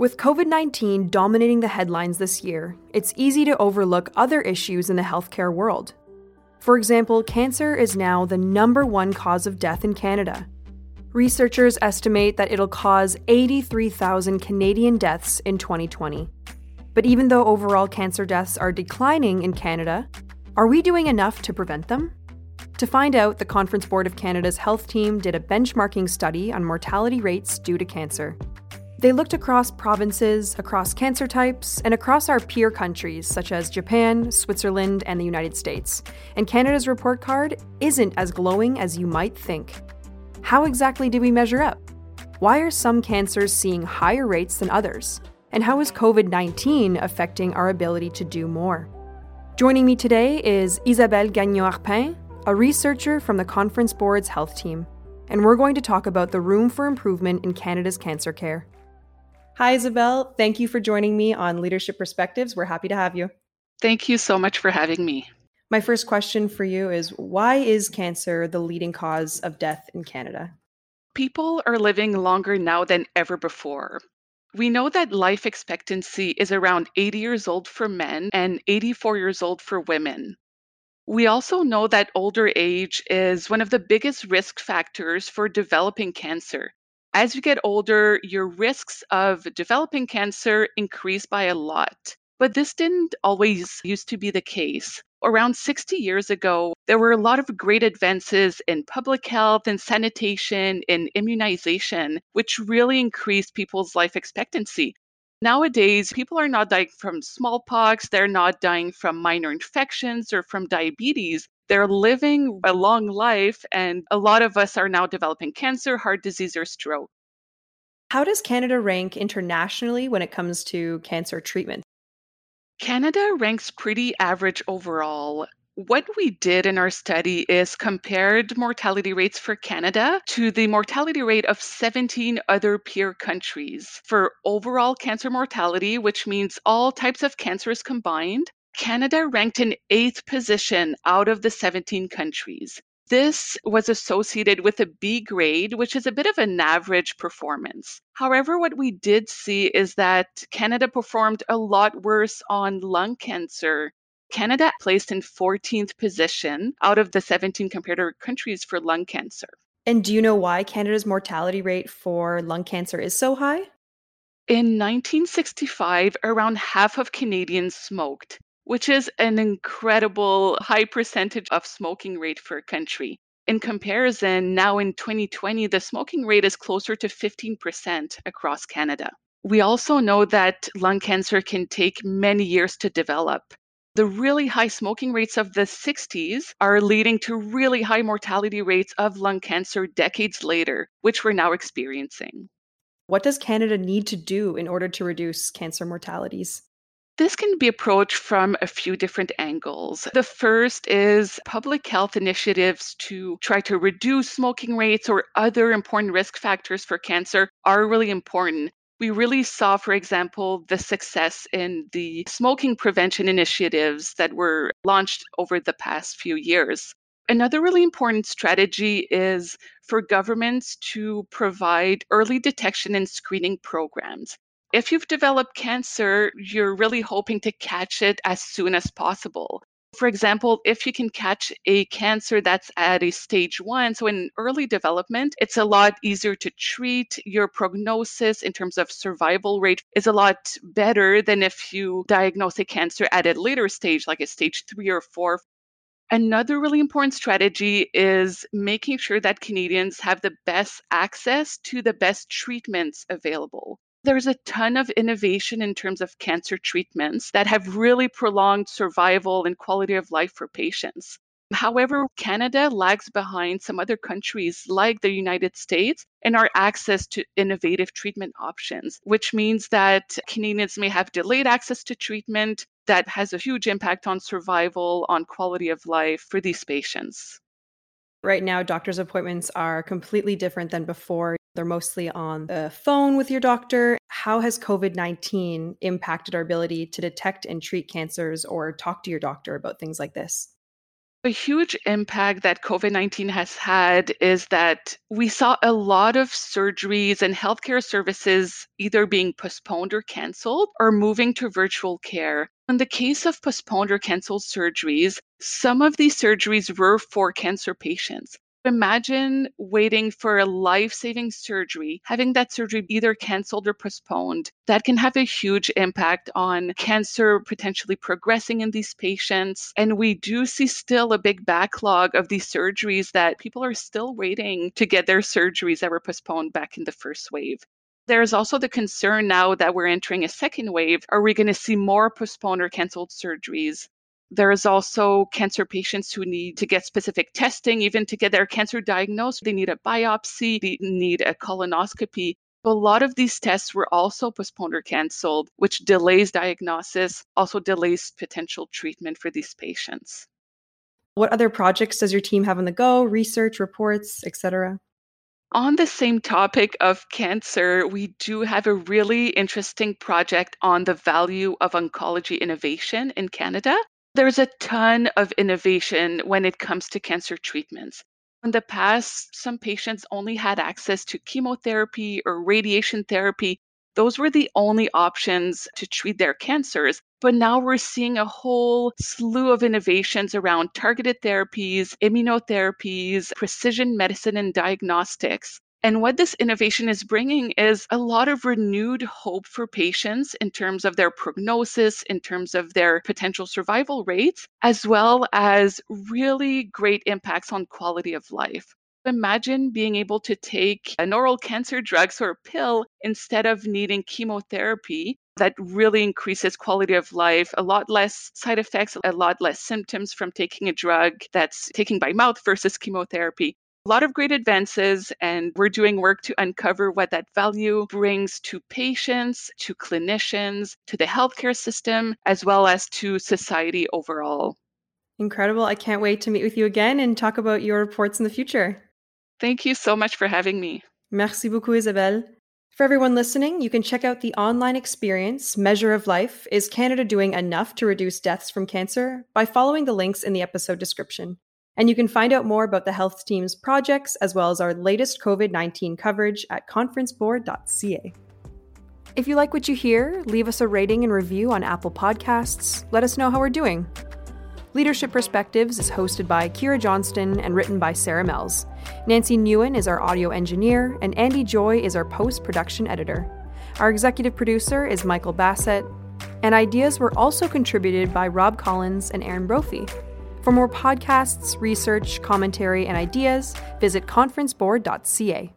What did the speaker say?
With COVID 19 dominating the headlines this year, it's easy to overlook other issues in the healthcare world. For example, cancer is now the number one cause of death in Canada. Researchers estimate that it'll cause 83,000 Canadian deaths in 2020. But even though overall cancer deaths are declining in Canada, are we doing enough to prevent them? To find out, the Conference Board of Canada's health team did a benchmarking study on mortality rates due to cancer. They looked across provinces, across cancer types, and across our peer countries such as Japan, Switzerland, and the United States. And Canada's report card isn't as glowing as you might think. How exactly did we measure up? Why are some cancers seeing higher rates than others? And how is COVID 19 affecting our ability to do more? Joining me today is Isabelle Gagnon Arpin, a researcher from the Conference Board's health team, and we're going to talk about the room for improvement in Canada's cancer care. Hi, Isabelle. Thank you for joining me on Leadership Perspectives. We're happy to have you. Thank you so much for having me. My first question for you is Why is cancer the leading cause of death in Canada? People are living longer now than ever before. We know that life expectancy is around 80 years old for men and 84 years old for women. We also know that older age is one of the biggest risk factors for developing cancer. As you get older, your risks of developing cancer increase by a lot. But this didn't always used to be the case. Around 60 years ago, there were a lot of great advances in public health and sanitation and immunization, which really increased people's life expectancy. Nowadays, people are not dying from smallpox, they're not dying from minor infections or from diabetes. They're living a long life, and a lot of us are now developing cancer, heart disease, or stroke. How does Canada rank internationally when it comes to cancer treatment? Canada ranks pretty average overall. What we did in our study is compared mortality rates for Canada to the mortality rate of 17 other peer countries. For overall cancer mortality, which means all types of cancers combined, Canada ranked in eighth position out of the 17 countries. This was associated with a B grade, which is a bit of an average performance. However, what we did see is that Canada performed a lot worse on lung cancer. Canada placed in 14th position out of the 17 comparator countries for lung cancer. And do you know why Canada's mortality rate for lung cancer is so high? In 1965, around half of Canadians smoked which is an incredible high percentage of smoking rate for a country. In comparison, now in 2020, the smoking rate is closer to 15% across Canada. We also know that lung cancer can take many years to develop. The really high smoking rates of the 60s are leading to really high mortality rates of lung cancer decades later, which we're now experiencing. What does Canada need to do in order to reduce cancer mortalities? This can be approached from a few different angles. The first is public health initiatives to try to reduce smoking rates or other important risk factors for cancer are really important. We really saw, for example, the success in the smoking prevention initiatives that were launched over the past few years. Another really important strategy is for governments to provide early detection and screening programs if you've developed cancer, you're really hoping to catch it as soon as possible. For example, if you can catch a cancer that's at a stage one, so in early development, it's a lot easier to treat. Your prognosis in terms of survival rate is a lot better than if you diagnose a cancer at a later stage, like a stage three or four. Another really important strategy is making sure that Canadians have the best access to the best treatments available. There's a ton of innovation in terms of cancer treatments that have really prolonged survival and quality of life for patients. However, Canada lags behind some other countries like the United States in our access to innovative treatment options, which means that Canadians may have delayed access to treatment that has a huge impact on survival, on quality of life for these patients. Right now, doctor's appointments are completely different than before. They're mostly on the phone with your doctor. How has COVID 19 impacted our ability to detect and treat cancers or talk to your doctor about things like this? A huge impact that COVID 19 has had is that we saw a lot of surgeries and healthcare services either being postponed or canceled or moving to virtual care. In the case of postponed or canceled surgeries, some of these surgeries were for cancer patients. Imagine waiting for a life saving surgery, having that surgery either canceled or postponed. That can have a huge impact on cancer potentially progressing in these patients. And we do see still a big backlog of these surgeries that people are still waiting to get their surgeries that were postponed back in the first wave. There's also the concern now that we're entering a second wave. Are we going to see more postponed or canceled surgeries? There is also cancer patients who need to get specific testing, even to get their cancer diagnosed. They need a biopsy, they need a colonoscopy. A lot of these tests were also postponed or canceled, which delays diagnosis, also delays potential treatment for these patients. What other projects does your team have on the go? Research, reports, etc. On the same topic of cancer, we do have a really interesting project on the value of oncology innovation in Canada. There's a ton of innovation when it comes to cancer treatments. In the past, some patients only had access to chemotherapy or radiation therapy. Those were the only options to treat their cancers. But now we're seeing a whole slew of innovations around targeted therapies, immunotherapies, precision medicine, and diagnostics. And what this innovation is bringing is a lot of renewed hope for patients in terms of their prognosis, in terms of their potential survival rates, as well as really great impacts on quality of life. Imagine being able to take an oral cancer drug or a pill instead of needing chemotherapy that really increases quality of life, a lot less side effects, a lot less symptoms from taking a drug that's taken by mouth versus chemotherapy a lot of great advances, and we're doing work to uncover what that value brings to patients, to clinicians, to the healthcare system, as well as to society overall. Incredible. I can't wait to meet with you again and talk about your reports in the future. Thank you so much for having me. Merci beaucoup, Isabelle. For everyone listening, you can check out the online experience, Measure of Life Is Canada Doing Enough to Reduce Deaths from Cancer? by following the links in the episode description. And you can find out more about the health team's projects as well as our latest COVID 19 coverage at conferenceboard.ca. If you like what you hear, leave us a rating and review on Apple Podcasts. Let us know how we're doing. Leadership Perspectives is hosted by Kira Johnston and written by Sarah Mells. Nancy Newen is our audio engineer, and Andy Joy is our post production editor. Our executive producer is Michael Bassett, and ideas were also contributed by Rob Collins and Aaron Brophy. For more podcasts, research, commentary, and ideas, visit conferenceboard.ca.